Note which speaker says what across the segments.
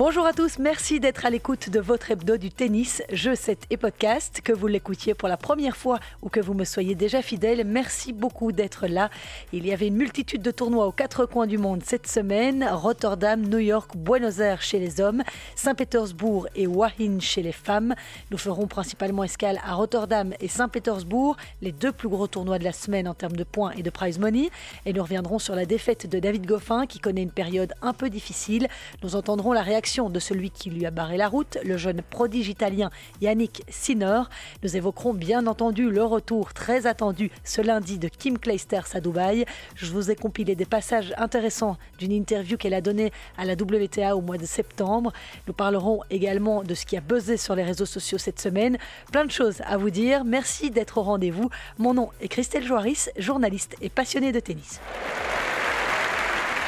Speaker 1: Bonjour à tous, merci d'être à l'écoute de votre hebdo du tennis, jeu 7 et podcast. Que vous l'écoutiez pour la première fois ou que vous me soyez déjà fidèle, merci beaucoup d'être là. Il y avait une multitude de tournois aux quatre coins du monde cette semaine Rotterdam, New York, Buenos Aires chez les hommes, Saint-Pétersbourg et Wahin chez les femmes. Nous ferons principalement escale à Rotterdam et Saint-Pétersbourg, les deux plus gros tournois de la semaine en termes de points et de prize money. Et nous reviendrons sur la défaite de David Goffin qui connaît une période un peu difficile. Nous entendrons la réaction de celui qui lui a barré la route, le jeune prodige italien Yannick Sinner. Nous évoquerons bien entendu le retour très attendu ce lundi de Kim Clijsters à Dubaï. Je vous ai compilé des passages intéressants d'une interview qu'elle a donnée à la WTA au mois de septembre. Nous parlerons également de ce qui a buzzé sur les réseaux sociaux cette semaine. Plein de choses à vous dire. Merci d'être au rendez-vous. Mon nom est Christelle Joaris, journaliste et passionnée de tennis.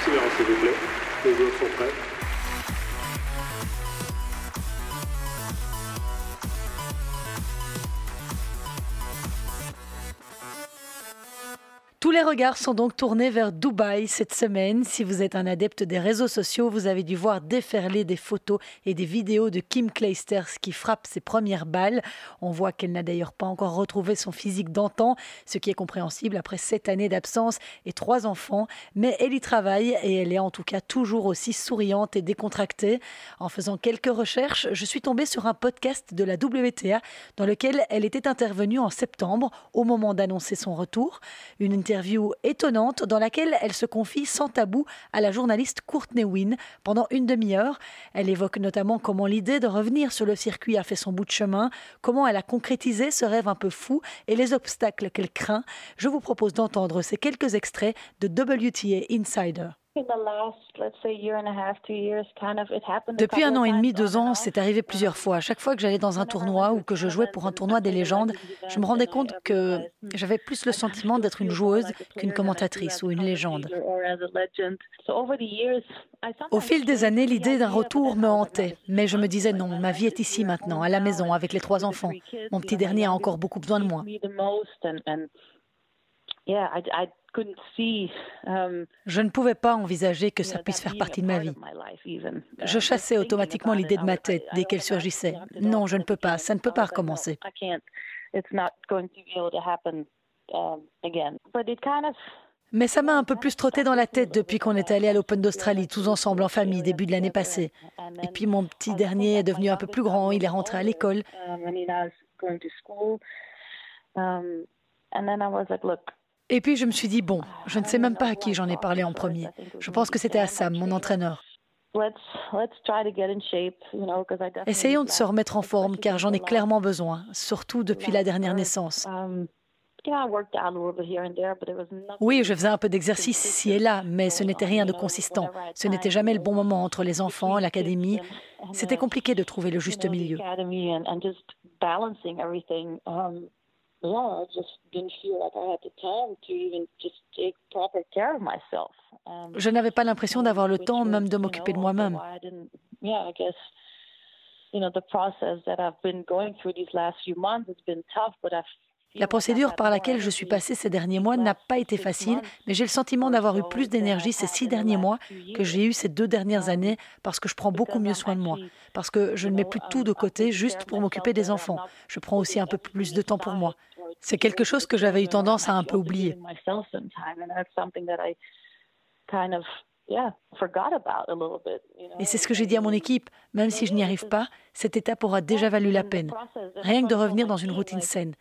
Speaker 2: S'il vous plaît. Les joueurs sont prêts.
Speaker 1: Tous les regards sont donc tournés vers Dubaï cette semaine. Si vous êtes un adepte des réseaux sociaux, vous avez dû voir déferler des photos et des vidéos de Kim Clijsters qui frappe ses premières balles. On voit qu'elle n'a d'ailleurs pas encore retrouvé son physique d'antan, ce qui est compréhensible après sept années d'absence et trois enfants. Mais elle y travaille et elle est en tout cas toujours aussi souriante et décontractée. En faisant quelques recherches, je suis tombée sur un podcast de la WTA dans lequel elle était intervenue en septembre au moment d'annoncer son retour. Une étonnante dans laquelle elle se confie sans tabou à la journaliste Courtney Wynne pendant une demi-heure. Elle évoque notamment comment l'idée de revenir sur le circuit a fait son bout de chemin, comment elle a concrétisé ce rêve un peu fou et les obstacles qu'elle craint. Je vous propose d'entendre ces quelques extraits de WTA Insider.
Speaker 3: Depuis un an et demi, deux ans, c'est arrivé plusieurs fois. À chaque fois que j'allais dans un tournoi ou que je jouais pour un tournoi des légendes, je me rendais compte que j'avais plus le sentiment d'être une joueuse qu'une commentatrice ou une légende.
Speaker 1: Au fil des années, l'idée d'un retour me hantait, mais je me disais non, ma vie est ici maintenant, à la maison, avec les trois enfants. Mon petit dernier a encore beaucoup besoin de moi.
Speaker 3: Um,
Speaker 1: je ne pouvais pas envisager que ça puisse faire partie de ma vie. Je chassais automatiquement l'idée de ma tête dès qu'elle surgissait. Non, je ne peux pas, ça ne peut pas recommencer. Mais ça m'a un peu plus trotté dans la tête depuis qu'on est allé à l'Open d'Australie, tous ensemble en famille, début de l'année passée. Et puis mon petit dernier est devenu un peu plus grand, il est rentré à l'école. Et puis je me suis dit, bon, je ne sais même pas à qui j'en ai parlé en premier. Je pense que c'était à Sam, mon entraîneur. Essayons de se remettre en forme car j'en ai clairement besoin, surtout depuis la dernière naissance. Oui, je faisais un peu d'exercice ici et là, mais ce n'était rien de consistant. Ce n'était jamais le bon moment entre les enfants, l'académie. C'était compliqué de trouver le juste milieu. Je n'avais pas l'impression d'avoir le temps même de m'occuper de moi-même. La procédure par laquelle je suis passée ces derniers mois n'a pas été facile, mais j'ai le sentiment d'avoir eu plus d'énergie ces six derniers mois que j'ai eu ces deux dernières années parce que je prends beaucoup mieux soin de moi, parce que je ne mets plus tout de côté juste pour m'occuper des enfants. Je prends aussi un peu plus de temps pour moi. C'est quelque chose que j'avais eu tendance à un peu oublier. Et c'est ce que j'ai dit à mon équipe, même si je n'y arrive pas, cette étape aura déjà valu la peine. Rien que de revenir dans une routine saine.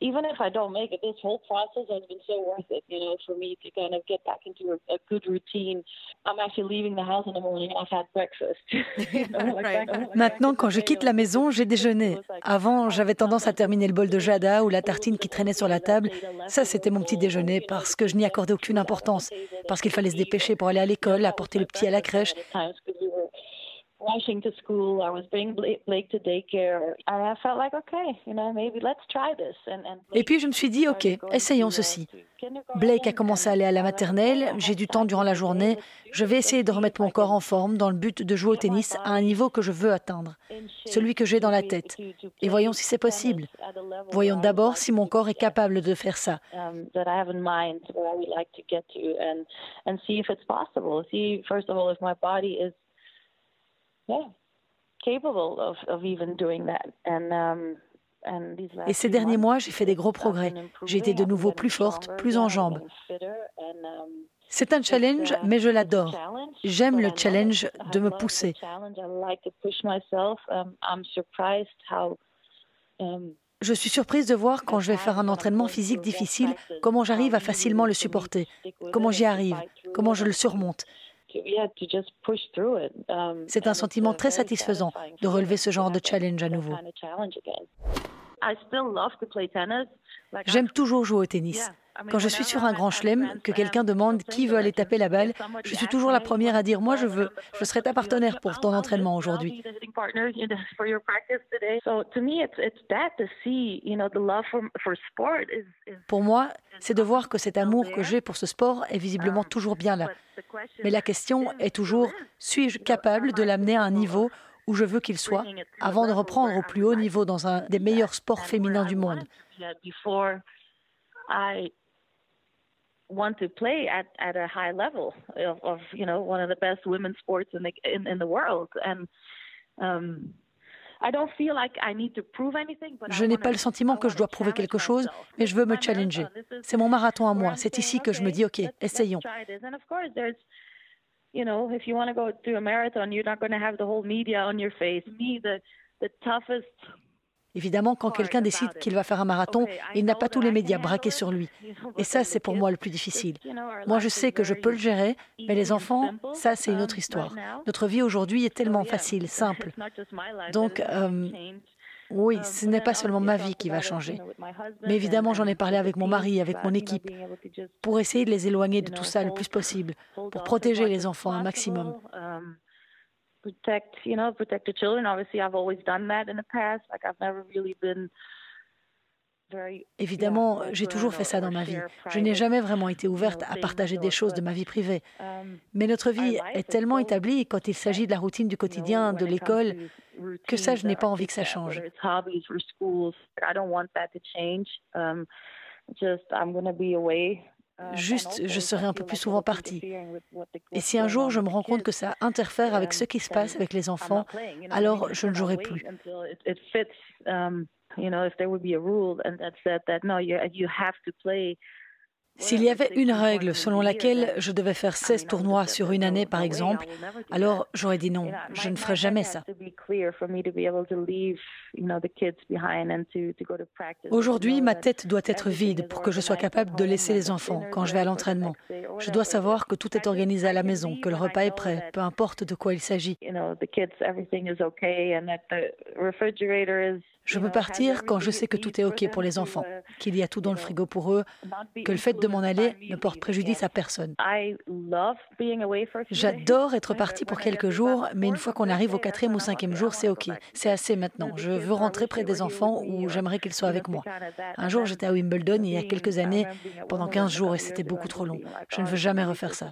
Speaker 1: Even if I don't make it, this whole process has been so worth it, you know, for me to kind of get back into a, a good routine. I'm actually leaving the house in the morning. I've had breakfast. Maintenant, quand je quitte la maison, j'ai déjeuné. Avant, j'avais tendance à terminer le bol de jada ou la tartine qui traînait sur la table. Ça, c'était mon petit déjeuner parce que je n'y accordais aucune importance. Parce qu'il fallait se dépêcher pour aller à l'école, apporter le petit à la crèche. Et puis je me suis dit, ok, essayons ceci. Blake a commencé à aller à la maternelle, j'ai du temps durant la journée, je vais essayer de remettre mon corps en forme dans le but de jouer au tennis à un niveau que je veux atteindre, celui que j'ai dans la tête. Et voyons si c'est possible. Voyons d'abord si mon corps est capable de faire ça.
Speaker 3: Et ces derniers mois, j'ai fait des gros progrès. J'ai été de nouveau plus forte, plus en jambes. C'est un challenge, mais je l'adore. J'aime le challenge de me pousser. Je suis surprise de voir quand je vais faire un entraînement physique difficile, comment j'arrive à facilement le supporter, comment j'y arrive, comment je le surmonte? C'est un sentiment très satisfaisant de relever ce genre de challenge à nouveau. J'aime toujours jouer au tennis. Quand je suis sur un grand chelem, que quelqu'un demande qui veut aller taper la balle, je suis toujours la première à dire moi je veux. Je serai ta partenaire pour ton entraînement aujourd'hui. Pour moi, c'est de voir que cet amour que j'ai pour ce sport est visiblement toujours bien là. Mais la question est toujours suis-je capable de l'amener à un niveau où je veux qu'il soit avant de reprendre au plus haut niveau dans un des meilleurs sports féminins du monde? Je n'ai pas le sentiment que je dois prouver quelque chose, mais je veux me challenger. C'est mon marathon à moi. C'est ici que je me dis, OK, essayons. You know, if you want to go through a marathon, you're not going to have the whole media on your face. Me, the, the toughest Évidemment, quand quelqu'un décide qu'il va faire un marathon, il n'a pas tous les médias braqués sur lui. Et ça, c'est pour moi le plus difficile. Moi, je sais que je peux le gérer, mais les enfants, ça, c'est une autre histoire. Notre vie aujourd'hui est tellement facile, simple. Donc, euh, oui, ce n'est pas seulement ma vie qui va changer. Mais évidemment, j'en ai parlé avec mon mari, avec mon équipe, pour essayer de les éloigner de tout ça le plus possible, pour protéger les enfants un maximum protect, you know, protect the children. Obviously, I've always done that in the past. Like I've never really been Évidemment, j'ai toujours fait ça dans ma vie. Je n'ai jamais vraiment été ouverte à partager des choses de ma vie privée. Um, Mais notre vie est tellement établie quand il s'agit de la routine du quotidien, de l'école, que ça, je n'ai pas envie que ça change. Juste, je serai un peu plus souvent partie. Et si un jour je me rends compte que ça interfère avec ce qui se passe avec les enfants, alors je ne jouerai plus. S'il y avait une règle selon laquelle je devais faire 16 tournois sur une année, par exemple, alors j'aurais dit non, je ne ferai jamais ça. Aujourd'hui, ma tête doit être vide pour que je sois capable de laisser les enfants quand je vais à l'entraînement. Je dois savoir que tout est organisé à la maison, que le repas est prêt, peu importe de quoi il s'agit. Je peux partir quand je sais que tout est OK pour les enfants, qu'il y a tout dans le frigo pour eux, que le fait de m'en aller ne porte préjudice à personne. J'adore être partie pour quelques jours, mais une fois qu'on arrive au quatrième ou cinquième jour, c'est OK. C'est assez maintenant. Je veux rentrer près des enfants ou j'aimerais qu'ils soient avec moi. Un jour, j'étais à Wimbledon il y a quelques années, pendant 15 jours, et c'était beaucoup trop long. Je ne veux jamais refaire ça.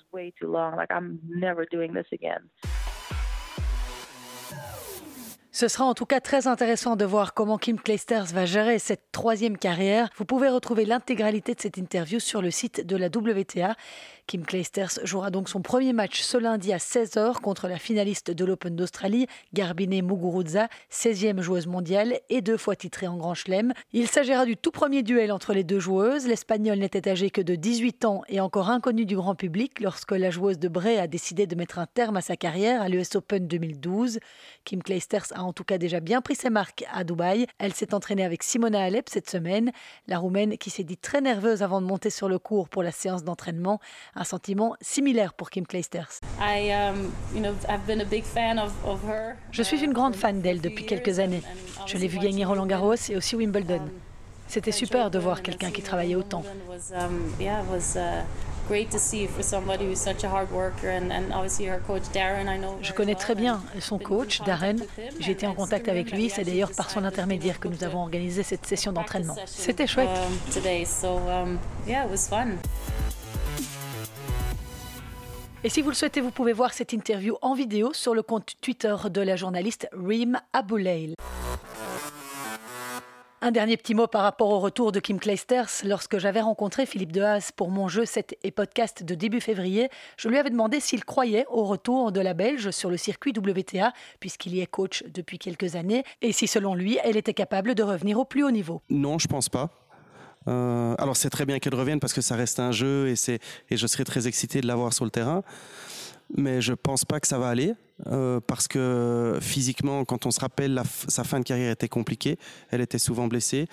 Speaker 3: Ce sera en tout cas très intéressant de voir comment Kim Clijsters va gérer cette troisième carrière. Vous pouvez retrouver l'intégralité de cette interview sur le site de la WTA. Kim Clijsters jouera donc son premier match ce lundi à 16h contre la finaliste de l'Open d'Australie, Garbine Muguruza, 16e joueuse mondiale et deux fois titrée en Grand Chelem. Il s'agira du tout premier duel entre les deux joueuses. L'Espagnole n'était âgée que de 18 ans et encore inconnue du grand public lorsque la joueuse de Bray a décidé de mettre un terme à sa carrière à l'US Open 2012. Kim Clijsters a en tout cas déjà bien pris ses marques à Dubaï. Elle s'est entraînée avec Simona Alep cette semaine, la Roumaine qui s'est dit très nerveuse avant de monter sur le cours pour la séance d'entraînement. Un sentiment similaire pour Kim Clijsters. Je suis une grande fan d'elle depuis quelques années. Je l'ai vue gagner Roland Garros et aussi Wimbledon. C'était super de voir quelqu'un qui travaillait autant. Je connais très bien son coach, Darren. J'ai été en contact avec lui. C'est d'ailleurs par son intermédiaire que nous avons organisé cette session d'entraînement. C'était chouette. Um, um, Et si vous le souhaitez, vous pouvez voir cette interview en vidéo sur le compte Twitter de la journaliste Reem Aboulail.
Speaker 1: Un dernier petit mot par rapport au retour de Kim Kleisters. Lorsque j'avais rencontré Philippe Dehaas pour mon jeu 7 et podcast de début février, je lui avais demandé s'il croyait au retour de la Belge sur le circuit WTA, puisqu'il y est coach depuis quelques années, et si selon lui, elle était capable de revenir au plus haut niveau.
Speaker 4: Non, je pense pas. Euh, alors c'est très bien qu'elle revienne parce que ça reste un jeu et, et je serais très excité de la voir sur le terrain mais je pense pas que ça va aller euh, parce que physiquement, quand on se rappelle, sa fin de carrière était compliquée. Elle était souvent blessée.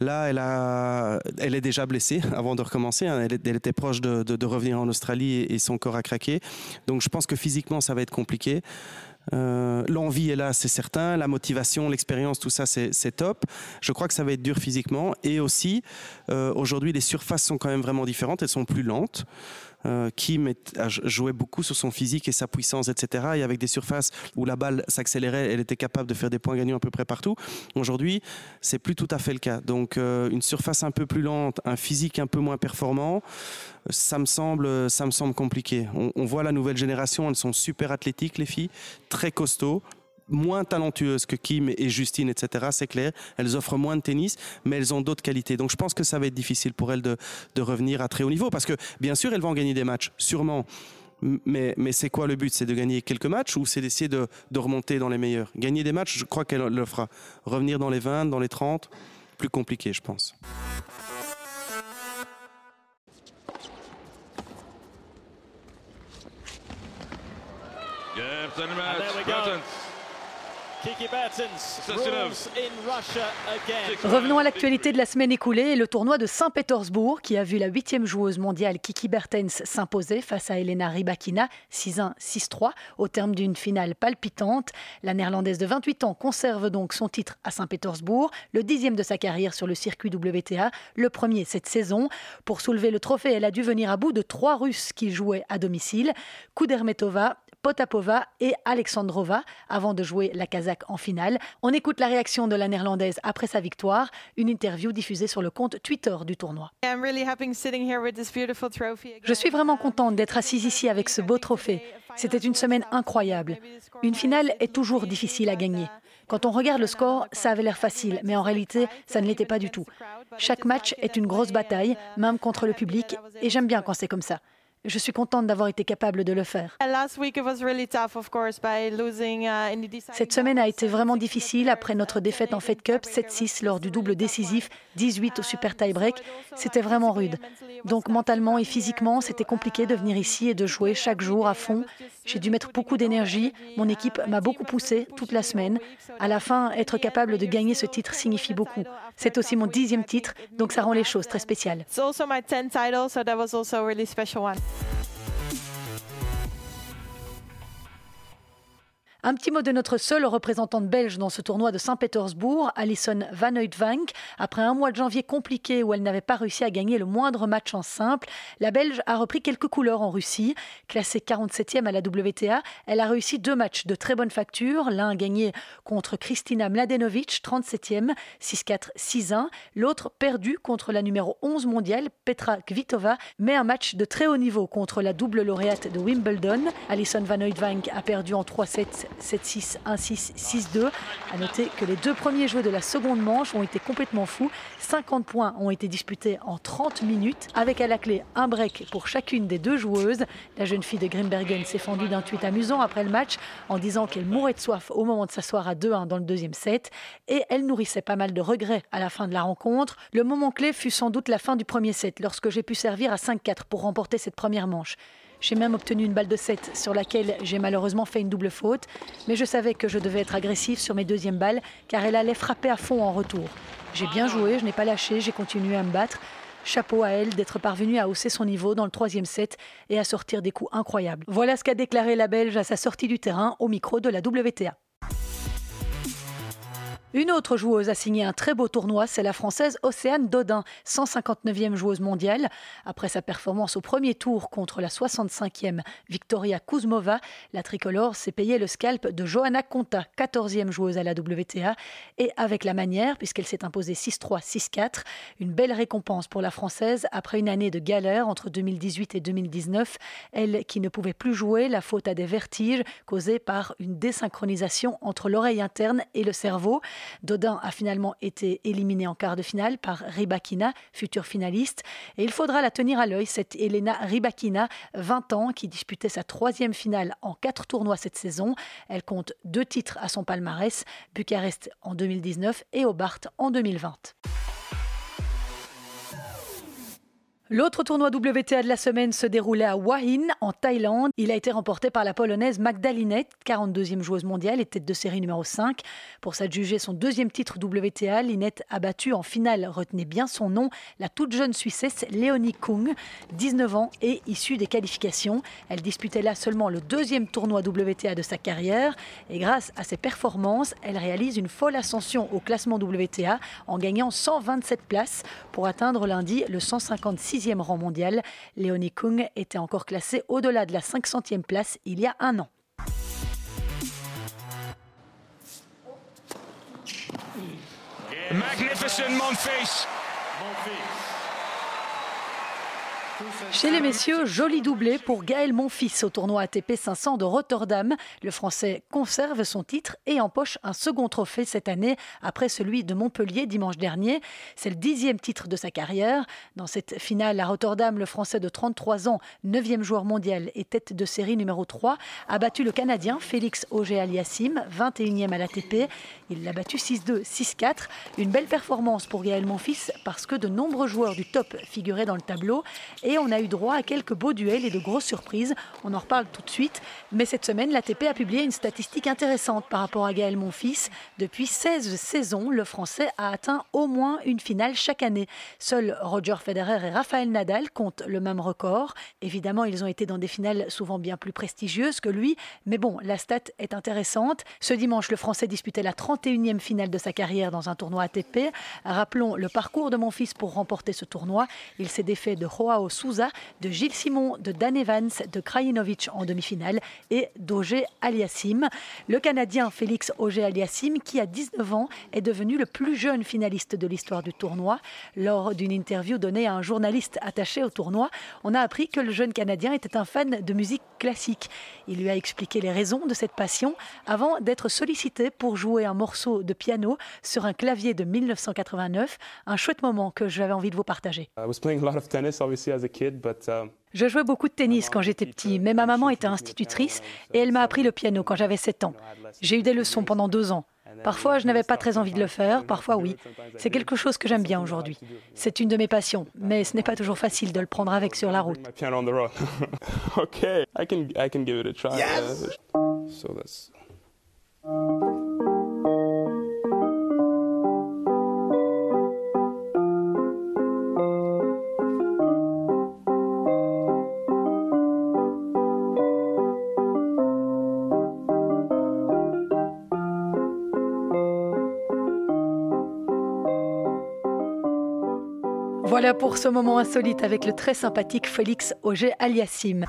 Speaker 4: Là, elle est déjà blessée avant de recommencer. Hein. Elle, était proche de, revenir en Australie et, son corps a craqué. Donc, je pense que physiquement, ça va être compliqué. Euh, l'envie est là, c'est certain. La motivation, l'expérience, tout ça, c'est top. Je crois que ça va être dur physiquement. Et aussi, euh, aujourd'hui, les surfaces sont quand même vraiment différentes. Elles sont plus lentes. Euh, qui jouait beaucoup sur son physique et sa puissance, etc. Et avec des surfaces où la balle s'accélérait, elle était capable de faire des points gagnants à peu près partout. Aujourd'hui, c'est plus tout à fait le cas. Donc, euh, une surface un peu plus lente, un physique un peu moins performant, ça me semble, ça me semble compliqué. On, on voit la nouvelle génération, elles sont super athlétiques, les filles, très costauds moins talentueuses que Kim et Justine, etc. C'est clair. Elles offrent moins de tennis, mais elles ont d'autres qualités. Donc je pense que ça va être difficile pour elles de, revenir à très haut niveau. Parce que bien sûr, elles vont gagner des matchs, sûrement. Mais, mais c'est quoi le but? C'est de gagner quelques matchs ou c'est d'essayer de, remonter dans les meilleurs? Gagner des matchs, je crois qu'elle le fera. Revenir dans les 20, dans les 30, plus compliqué, je pense.
Speaker 1: Revenons à l'actualité de la semaine écoulée et le tournoi de Saint-Pétersbourg qui a vu la huitième joueuse mondiale Kiki Bertens s'imposer face à Elena Rybakina 6-1, 6-3 au terme d'une finale palpitante. La néerlandaise de 28 ans conserve donc son titre à Saint-Pétersbourg, le dixième de sa carrière sur le circuit WTA, le premier cette saison. Pour soulever le trophée, elle a dû venir à bout de trois Russes qui jouaient à domicile, Kudermetova, Potapova et Alexandrova avant de jouer la Kazakh en finale. On écoute la réaction de la néerlandaise après sa victoire, une interview diffusée sur le compte Twitter du tournoi. Je suis vraiment contente d'être assise ici avec ce beau trophée. C'était une semaine incroyable. Une finale est toujours difficile à gagner. Quand on regarde le score, ça avait l'air facile, mais en réalité, ça ne l'était pas du tout. Chaque match est une grosse bataille, même contre le public, et j'aime bien quand c'est comme ça. Je suis contente d'avoir été capable de le faire. Cette semaine a été vraiment difficile après notre défaite en Fed Cup 7-6 lors du double décisif 18 au super tie-break. C'était vraiment rude. Donc mentalement et physiquement, c'était compliqué de venir ici et de jouer chaque jour à fond. J'ai dû mettre beaucoup d'énergie. Mon équipe m'a beaucoup poussé toute la semaine. À la fin, être capable de gagner ce titre signifie beaucoup. C'est aussi mon dixième titre, donc ça rend les choses très spéciales. Un petit mot de notre seule représentante belge dans ce tournoi de Saint-Pétersbourg, Alison Van Uitvank. Après un mois de janvier compliqué où elle n'avait pas réussi à gagner le moindre match en simple, la Belge a repris quelques couleurs en Russie. Classée 47e à la WTA, elle a réussi deux matchs de très bonne facture. L'un gagné contre Kristina Mladenovic, 37e, 6-4, 6-1. L'autre perdu contre la numéro 11 mondiale, Petra Kvitova, mais un match de très haut niveau contre la double lauréate de Wimbledon. Alison Van Uitvank a perdu en 3-7 7-6, 1-6, 6-2. À noter que les deux premiers jeux de la seconde manche ont été complètement fous. 50 points ont été disputés en 30 minutes, avec à la clé un break pour chacune des deux joueuses. La jeune fille de Grimbergen s'est fendue d'un tweet amusant après le match en disant qu'elle mourait de soif au moment de s'asseoir à 2-1 dans le deuxième set et elle nourrissait pas mal de regrets à la fin de la rencontre. Le moment clé fut sans doute la fin du premier set lorsque j'ai pu servir à 5-4 pour remporter cette première manche. J'ai même obtenu une balle de 7 sur laquelle j'ai malheureusement fait une double faute, mais je savais que je devais être agressif sur mes deuxièmes balles car elle allait frapper à fond en retour. J'ai bien joué, je n'ai pas lâché, j'ai continué à me battre. Chapeau à elle d'être parvenue à hausser son niveau dans le troisième set et à sortir des coups incroyables. Voilà ce qu'a déclaré la Belge à sa sortie du terrain au micro de la WTA. Une autre joueuse a signé un très beau tournoi, c'est la Française Océane Dodin, 159e joueuse mondiale. Après sa performance au premier tour contre la 65e Victoria Kuzmova, la tricolore s'est payé le scalp de Johanna Conta, 14e joueuse à la WTA, et avec la manière, puisqu'elle s'est imposée 6-3, 6-4. Une belle récompense pour la Française après une année de galère entre 2018 et 2019. Elle qui ne pouvait plus jouer, la faute à des vertiges causés par une désynchronisation entre l'oreille interne et le cerveau. Dodin a finalement été éliminé en quart de finale par Ribakina, future finaliste. Et il faudra la tenir à l'œil, cette Elena Ribakina, 20 ans, qui disputait sa troisième finale en quatre tournois cette saison. Elle compte deux titres à son palmarès, Bucarest en 2019 et Hobart en 2020. L'autre tournoi WTA de la semaine se déroulait à Hua en Thaïlande. Il a été remporté par la polonaise Magdalinette, 42e joueuse mondiale et tête de série numéro 5. Pour s'adjuger son deuxième titre WTA, Linette a battu en finale, retenez bien son nom, la toute jeune Suissesse Léonie Kung, 19 ans et issue des qualifications. Elle disputait là seulement le deuxième tournoi WTA de sa carrière et grâce à ses performances, elle réalise une folle ascension au classement WTA en gagnant 127 places pour atteindre lundi le 156 sixième rang mondial. Léonie Kung était encore classée au-delà de la 500e place il y a un an. Magnificent Monfils. Chez les messieurs, joli doublé pour Gaël Monfils au tournoi ATP 500 de Rotterdam. Le Français conserve son titre et empoche un second trophée cette année après celui de Montpellier dimanche dernier. C'est le dixième titre de sa carrière. Dans cette finale à Rotterdam, le Français de 33 ans, neuvième joueur mondial et tête de série numéro 3, a battu le Canadien Félix Auger-Aliassime, 21e à l'ATP. Il l'a battu 6-2, 6-4. Une belle performance pour Gaël Monfils parce que de nombreux joueurs du top figuraient dans le tableau et on a eu droit à quelques beaux duels et de grosses surprises. On en reparle tout de suite. Mais cette semaine, l'ATP a publié une statistique intéressante par rapport à Gaël Monfils. Depuis 16 saisons, le Français a atteint au moins une finale chaque année. Seuls Roger Federer et Rafael Nadal comptent le même record. Évidemment, ils ont été dans des finales souvent bien plus prestigieuses que lui. Mais bon, la stat est intéressante. Ce dimanche, le Français disputait la 31e finale de sa carrière dans un tournoi ATP. Rappelons le parcours de Monfils pour remporter ce tournoi. Il s'est défait de Joao Souza, de Gilles Simon, de Dan Evans, de Krajinovic en demi-finale et d'Auger Aliassim. Le Canadien Félix Auger Aliassim, qui a 19 ans, est devenu le plus jeune finaliste de l'histoire du tournoi. Lors d'une interview donnée à un journaliste attaché au tournoi, on a appris que le jeune Canadien était un fan de musique classique. Il lui a expliqué les raisons de cette passion avant d'être sollicité pour jouer un morceau de piano sur un clavier de 1989, un chouette moment que j'avais envie de vous partager. Je jouais beaucoup de tennis quand j'étais petit, mais ma maman était institutrice et elle m'a appris le piano quand j'avais 7 ans. J'ai eu des leçons pendant deux ans. Parfois, je n'avais pas très envie de le faire, parfois oui. C'est quelque chose que j'aime bien aujourd'hui. C'est une de mes passions, mais ce n'est pas toujours facile de le prendre avec sur la route. Voilà pour ce moment insolite avec le très sympathique Félix Auger Aliassim.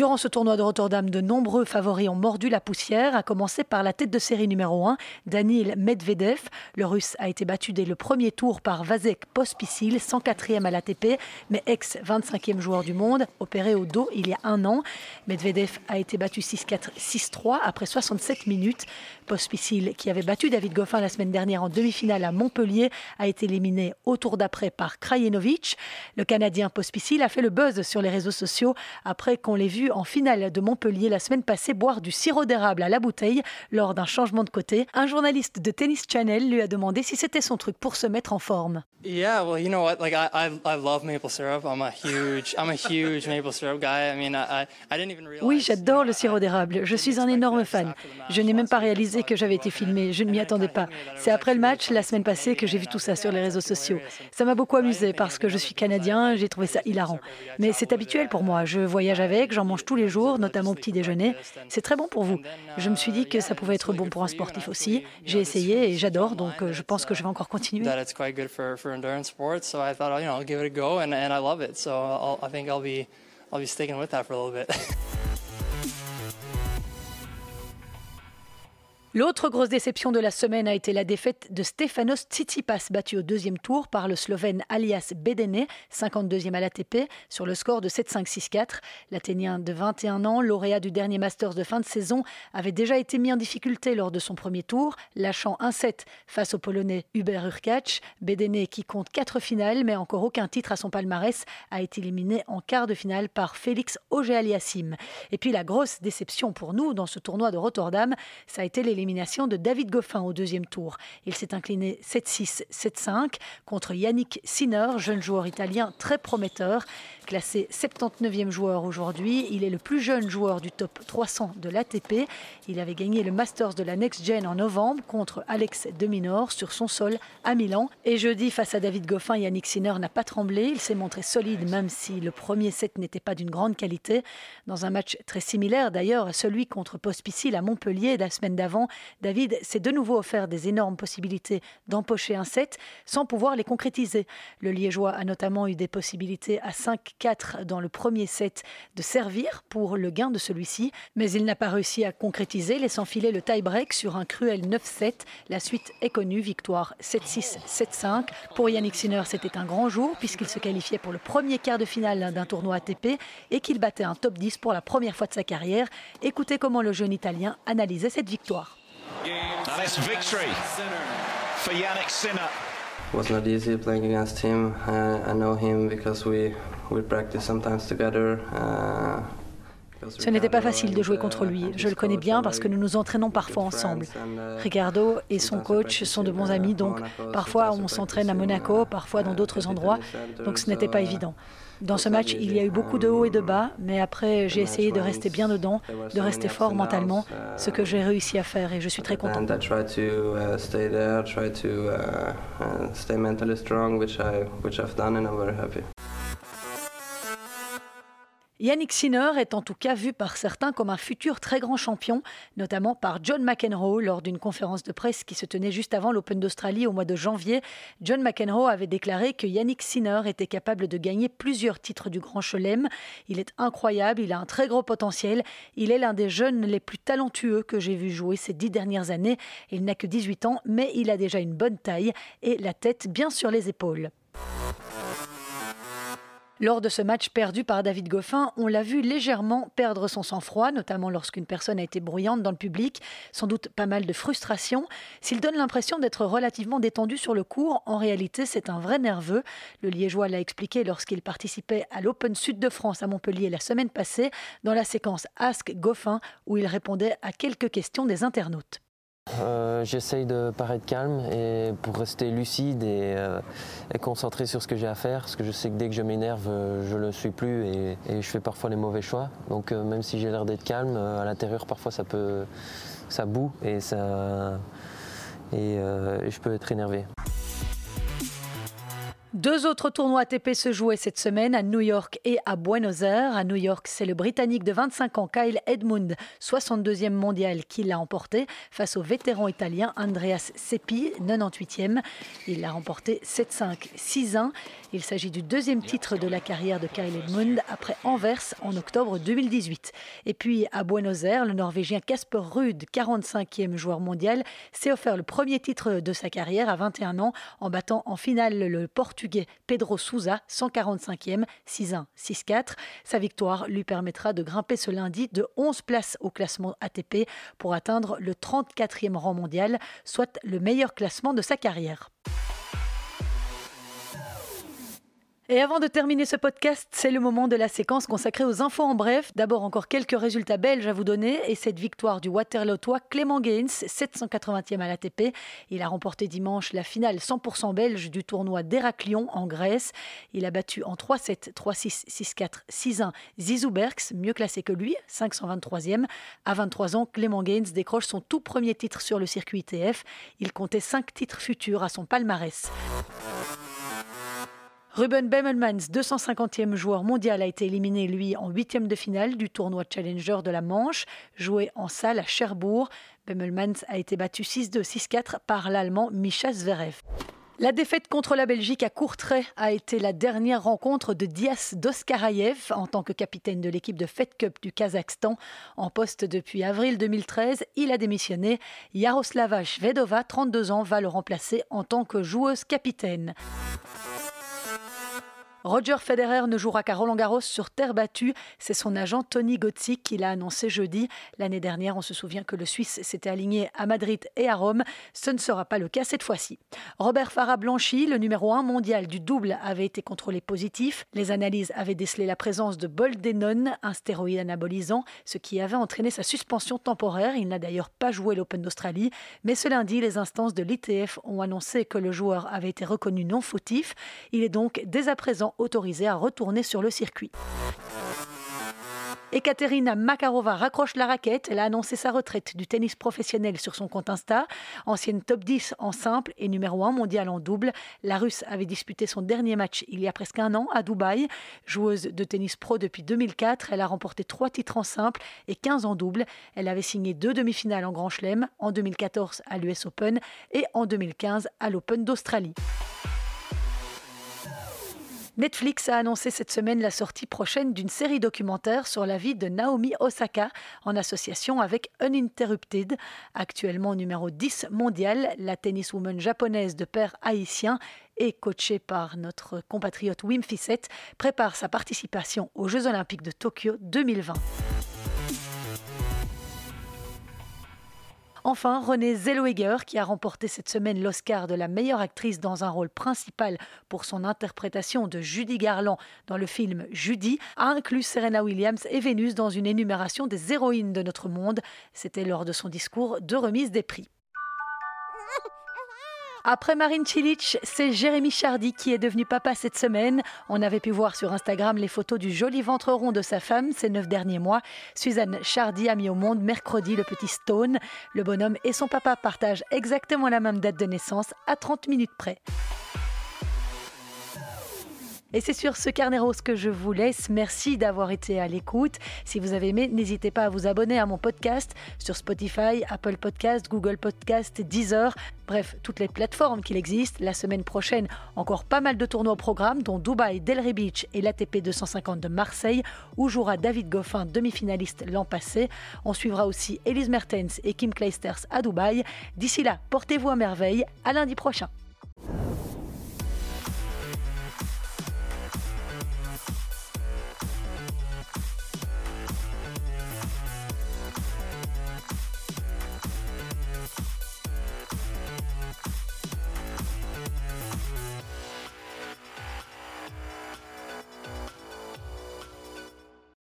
Speaker 1: Durant ce tournoi de Rotterdam, de nombreux favoris ont mordu la poussière, à commencer par la tête de série numéro 1, Danil Medvedev. Le russe a été battu dès le premier tour par Vasek Pospisil, 104e à l'ATP, mais ex-25e joueur du monde, opéré au dos il y a un an. Medvedev a été battu 6-4, 6-3 après 67 minutes. Pospisil, qui avait battu David Goffin la semaine dernière en demi-finale à Montpellier, a été éliminé au tour d'après par Krajinovic. Le Canadien Pospisil a fait le buzz sur les réseaux sociaux après qu'on l'ait vu en finale de Montpellier la semaine passée boire du sirop d'érable à la bouteille lors d'un changement de côté. Un journaliste de Tennis Channel lui a demandé si c'était son truc pour se mettre en forme.
Speaker 3: Yeah, well, you know what? Like I, I, love maple syrup. I'm a huge, I'm a huge maple syrup guy. I mean, I, I didn't even realize. Oui, j'adore le sirop d'érable. Je suis un énorme fan. Je n'ai même pas réalisé que j'avais été filmé. Je ne m'y attendais pas. C'est après le match, la semaine passée, que j'ai vu tout ça sur les réseaux sociaux. Ça m'a beaucoup amusé parce que je suis canadien. J'ai trouvé ça hilarant. Mais c'est habituel pour moi. Je voyage avec, j'en mange tous les jours, notamment au petit déjeuner. C'est très bon pour vous. Je me suis dit que ça pouvait être bon pour un sportif aussi. J'ai essayé et j'adore, donc euh, je pense que je vais encore continuer.
Speaker 1: L'autre grosse déception de la semaine a été la défaite de Stefanos Tsitsipas, battu au deuxième tour par le Slovène Alias Bedene, 52e à l'ATP, sur le score de 7-5-6-4. L'Athénien de 21 ans, lauréat du dernier Masters de fin de saison, avait déjà été mis en difficulté lors de son premier tour, lâchant 1-7 face au Polonais Hubert Urkacz. Bedene, qui compte 4 finales mais encore aucun titre à son palmarès, a été éliminé en quart de finale par Félix Auger-Aliassime. Et puis la grosse déception pour nous dans ce tournoi de Rotterdam, ça a été l'élimination de David Goffin au deuxième tour. Il s'est incliné 7-6, 7-5 contre Yannick Sinner, jeune joueur italien très prometteur. Classé 79e joueur aujourd'hui, il est le plus jeune joueur du top 300 de l'ATP. Il avait gagné le Masters de la Next Gen en novembre contre Alex de Minor sur son sol à Milan. Et jeudi, face à David Goffin, Yannick Sinner n'a pas tremblé. Il s'est montré solide, même si le premier set n'était pas d'une grande qualité. Dans un match très similaire d'ailleurs à celui contre Pospisil à Montpellier la semaine d'avant, David s'est de nouveau offert des énormes possibilités d'empocher un set sans pouvoir les concrétiser. Le Liégeois a notamment eu des possibilités à 5 4 dans le premier set de servir pour le gain de celui-ci, mais il n'a pas réussi à concrétiser, laissant filer le tie-break sur un cruel 9-7. La suite est connue, victoire 7-6, 7-5. Pour Yannick Sinner, c'était un grand jour puisqu'il se qualifiait pour le premier quart de finale d'un tournoi ATP et qu'il battait un top 10 pour la première fois de sa carrière. Écoutez comment le jeune Italien analysait cette victoire.
Speaker 5: Sinner. was not easy playing against him. Uh, I know him because we we practice sometimes together. Uh,
Speaker 1: Ce n'était pas facile de jouer contre lui. Je le connais bien parce que nous nous entraînons parfois ensemble. Ricardo et son coach sont de bons amis, donc parfois on s'entraîne à Monaco, parfois dans d'autres endroits, donc ce n'était pas évident. Dans ce match, il y a eu beaucoup de hauts et de bas, mais après, j'ai essayé de rester bien dedans, de rester fort mentalement, ce que j'ai réussi à faire et je suis très content. Yannick Sinner est en tout cas vu par certains comme un futur très grand champion, notamment par John McEnroe lors d'une conférence de presse qui se tenait juste avant l'Open d'Australie au mois de janvier. John McEnroe avait déclaré que Yannick Sinner était capable de gagner plusieurs titres du Grand Chelem. Il est incroyable, il a un très gros potentiel. Il est l'un des jeunes les plus talentueux que j'ai vu jouer ces dix dernières années. Il n'a que 18 ans, mais il a déjà une bonne taille et la tête bien sur les épaules. Lors de ce match perdu par David Goffin, on l'a vu légèrement perdre son sang-froid, notamment lorsqu'une personne a été bruyante dans le public, sans doute pas mal de frustration. S'il donne l'impression d'être relativement détendu sur le cours, en réalité c'est un vrai nerveux. Le Liégeois l'a expliqué lorsqu'il participait à l'Open Sud de France à Montpellier la semaine passée, dans la séquence Ask Goffin, où il répondait à quelques questions des internautes.
Speaker 6: Euh, j'essaye de paraître calme et pour rester lucide euh, et, concentré sur ce que j'ai à faire, parce que je sais que dès que je m'énerve, euh, je ne le suis plus et, je fais parfois les mauvais choix. Donc même si j'ai l'air d'être calme, à l'intérieur parfois ça peut, ça boue et ça, et je peux être énervé.
Speaker 1: Deux autres tournois ATP se jouaient cette semaine à New York et à Buenos Aires. À New York, c'est le Britannique de 25 ans Kyle Edmund, 62e mondial, qui l'a emporté face au vétéran italien Andreas Seppi, 98e. Il l'a remporté 7-5, 6-1. Il s'agit du deuxième titre de la carrière de Kyle Edmund après Anvers en octobre 2018. Et puis à Buenos Aires, le Norvégien Casper Ruud, 45e joueur mondial, s'est offert le premier titre de sa carrière à 21 ans en battant en finale le Portugais Pedro Souza, 145e, 6-1, 6-4. Sa victoire lui permettra de grimper ce lundi de 11 places au classement ATP pour atteindre le 34e rang mondial, soit le meilleur classement de sa carrière. Et avant de terminer ce podcast, c'est le moment de la séquence consacrée aux infos en bref. D'abord, encore quelques résultats belges à vous donner et cette victoire du Waterlootois Clément Gaines, 780e à l'ATP. Il a remporté dimanche la finale 100% belge du tournoi d'Héraclion en Grèce. Il a battu en 3-7, 3-6, 6-4, 6-1 Zizou Berks, mieux classé que lui, 523e. À 23 ans, Clément Gaines décroche son tout premier titre sur le circuit ITF. Il comptait 5 titres futurs à son palmarès. Ruben Bemelmans, 250e joueur mondial, a été éliminé, lui, en huitième de finale du tournoi Challenger de la Manche, joué en salle à Cherbourg. Bemelmans a été battu 6-2, 6-4 par l'Allemand Mischa Zverev. La défaite contre la Belgique à Courtrai a été la dernière rencontre de Dias Doskarayev en tant que capitaine de l'équipe de Fed Cup du Kazakhstan. En poste depuis avril 2013, il a démissionné. Yaroslava Shvedova, 32 ans, va le remplacer en tant que joueuse capitaine. Roger Federer ne jouera qu'à Roland Garros sur terre battue. C'est son agent Tony Gotzik qui l'a annoncé jeudi. L'année dernière, on se souvient que le Suisse s'était aligné à Madrid et à Rome. Ce ne sera pas le cas cette fois-ci. Robert Farah Blanchi, le numéro 1 mondial du double, avait été contrôlé positif. Les analyses avaient décelé la présence de boldenone, un stéroïde anabolisant, ce qui avait entraîné sa suspension temporaire. Il n'a d'ailleurs pas joué l'Open d'Australie. Mais ce lundi, les instances de l'ITF ont annoncé que le joueur avait été reconnu non fautif. Il est donc dès à présent autorisée à retourner sur le circuit. Ekaterina Makarova raccroche la raquette. Elle a annoncé sa retraite du tennis professionnel sur son compte Insta. Ancienne top 10 en simple et numéro 1 mondial en double, la Russe avait disputé son dernier match il y a presque un an à Dubaï. Joueuse de tennis pro depuis 2004, elle a remporté trois titres en simple et 15 en double. Elle avait signé deux demi-finales en Grand Chelem, en 2014 à l'US Open et en 2015 à l'Open d'Australie. Netflix a annoncé cette semaine la sortie prochaine d'une série documentaire sur la vie de Naomi Osaka en association avec Uninterrupted. Actuellement numéro 10 mondial, la tenniswoman japonaise de père haïtien et coachée par notre compatriote Wim Fissette prépare sa participation aux Jeux olympiques de Tokyo 2020. Enfin, Renée Zellweger, qui a remporté cette semaine l'Oscar de la meilleure actrice dans un rôle principal pour son interprétation de Judy Garland dans le film Judy, a inclus Serena Williams et Vénus dans une énumération des héroïnes de notre monde. C'était lors de son discours de remise des prix. Après Marine Cilic, c'est Jérémy Chardy qui est devenu papa cette semaine. On avait pu voir sur Instagram les photos du joli ventre rond de sa femme ces neuf derniers mois. Suzanne Chardy a mis au monde mercredi le petit Stone. Le bonhomme et son papa partagent exactement la même date de naissance à 30 minutes près. Et c'est sur ce carnet rose que je vous laisse. Merci d'avoir été à l'écoute. Si vous avez aimé, n'hésitez pas à vous abonner à mon podcast sur Spotify, Apple Podcast, Google Podcast, Deezer, bref, toutes les plateformes qu'il existe. La semaine prochaine, encore pas mal de tournois au programme, dont Dubaï, Delray Beach et l'ATP 250 de Marseille, où jouera David Goffin, demi-finaliste l'an passé. On suivra aussi Elise Mertens et Kim Kleisters à Dubaï. D'ici là, portez-vous à merveille. À lundi prochain.